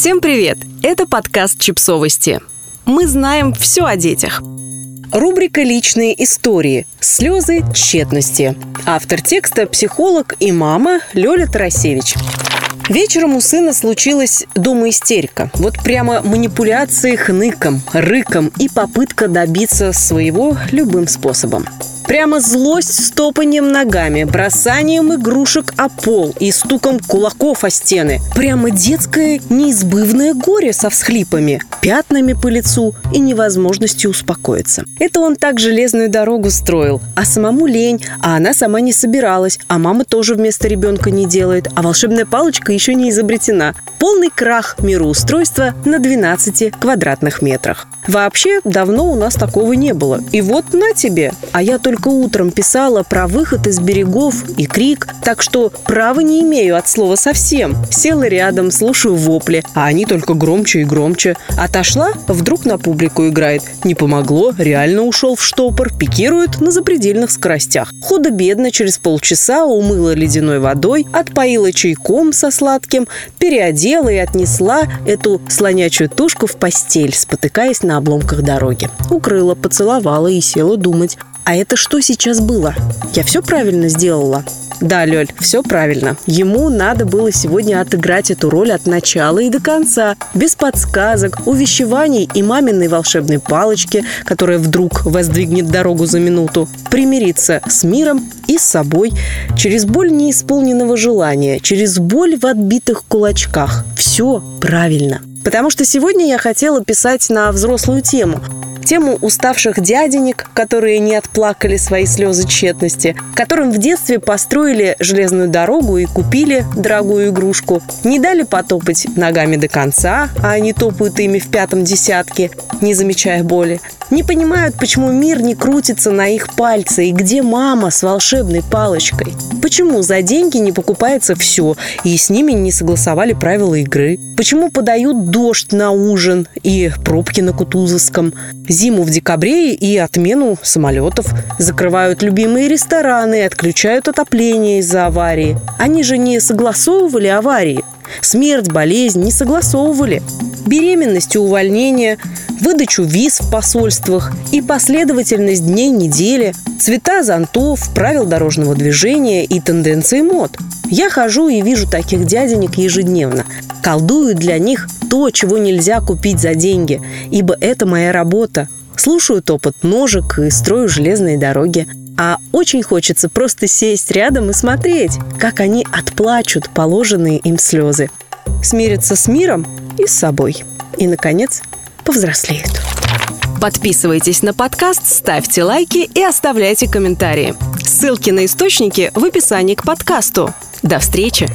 Всем привет! Это подкаст «Чипсовости». Мы знаем все о детях. Рубрика «Личные истории. Слезы тщетности». Автор текста – психолог и мама Лёля Тарасевич. Вечером у сына случилась дома истерика. Вот прямо манипуляции хныком, рыком и попытка добиться своего любым способом. Прямо злость с топанием ногами, бросанием игрушек о пол и стуком кулаков о стены. Прямо детское неизбывное горе со всхлипами, пятнами по лицу и невозможностью успокоиться. Это он так железную дорогу строил, а самому лень, а она сама не собиралась, а мама тоже вместо ребенка не делает, а волшебная палочка еще не изобретена. Полный крах мироустройства на 12 квадратных метрах. Вообще, давно у нас такого не было. И вот на тебе. А я только утром писала про выход из берегов и крик, так что права не имею от слова совсем. Села рядом, слушаю вопли, а они только громче и громче. Отошла, вдруг на публику играет. Не помогло, реально ушел в штопор, пикирует на запредельных скоростях. Худо-бедно через полчаса умыла ледяной водой, отпоила чайком со сладким, переодела и отнесла эту слонячую тушку в постель, спотыкаясь на обломках дороги. Укрыла, поцеловала и села думать. А это что сейчас было? Я все правильно сделала? Да, Лёль, все правильно. Ему надо было сегодня отыграть эту роль от начала и до конца, без подсказок, увещеваний и маминой волшебной палочки, которая вдруг воздвигнет дорогу за минуту, примириться с миром и с собой, через боль неисполненного желания, через боль в отбитых кулачках. Все правильно. Потому что сегодня я хотела писать на взрослую тему – тему уставших дяденек, которые не отплакали свои слезы тщетности, которым в детстве построили железную дорогу и купили дорогую игрушку, не дали потопать ногами до конца, а они топают ими в пятом десятке, не замечая боли, не понимают, почему мир не крутится на их пальце и где мама с волшебной палочкой. Почему за деньги не покупается все и с ними не согласовали правила игры. Почему подают дождь на ужин и пробки на Кутузовском. Зиму в декабре и отмену самолетов. Закрывают любимые рестораны отключают отопление из-за аварии. Они же не согласовывали аварии. Смерть, болезнь не согласовывали. Беременность и увольнение, выдачу виз в посольствах и последовательность дней недели, цвета зонтов, правил дорожного движения и тенденции мод. Я хожу и вижу таких дяденек ежедневно. Колдую для них то, чего нельзя купить за деньги, ибо это моя работа. Слушаю топот ножек и строю железные дороги. А очень хочется просто сесть рядом и смотреть, как они отплачут положенные им слезы. Смириться с миром и с собой. И, наконец, повзрослеют. Подписывайтесь на подкаст, ставьте лайки и оставляйте комментарии. Ссылки на источники в описании к подкасту. До встречи!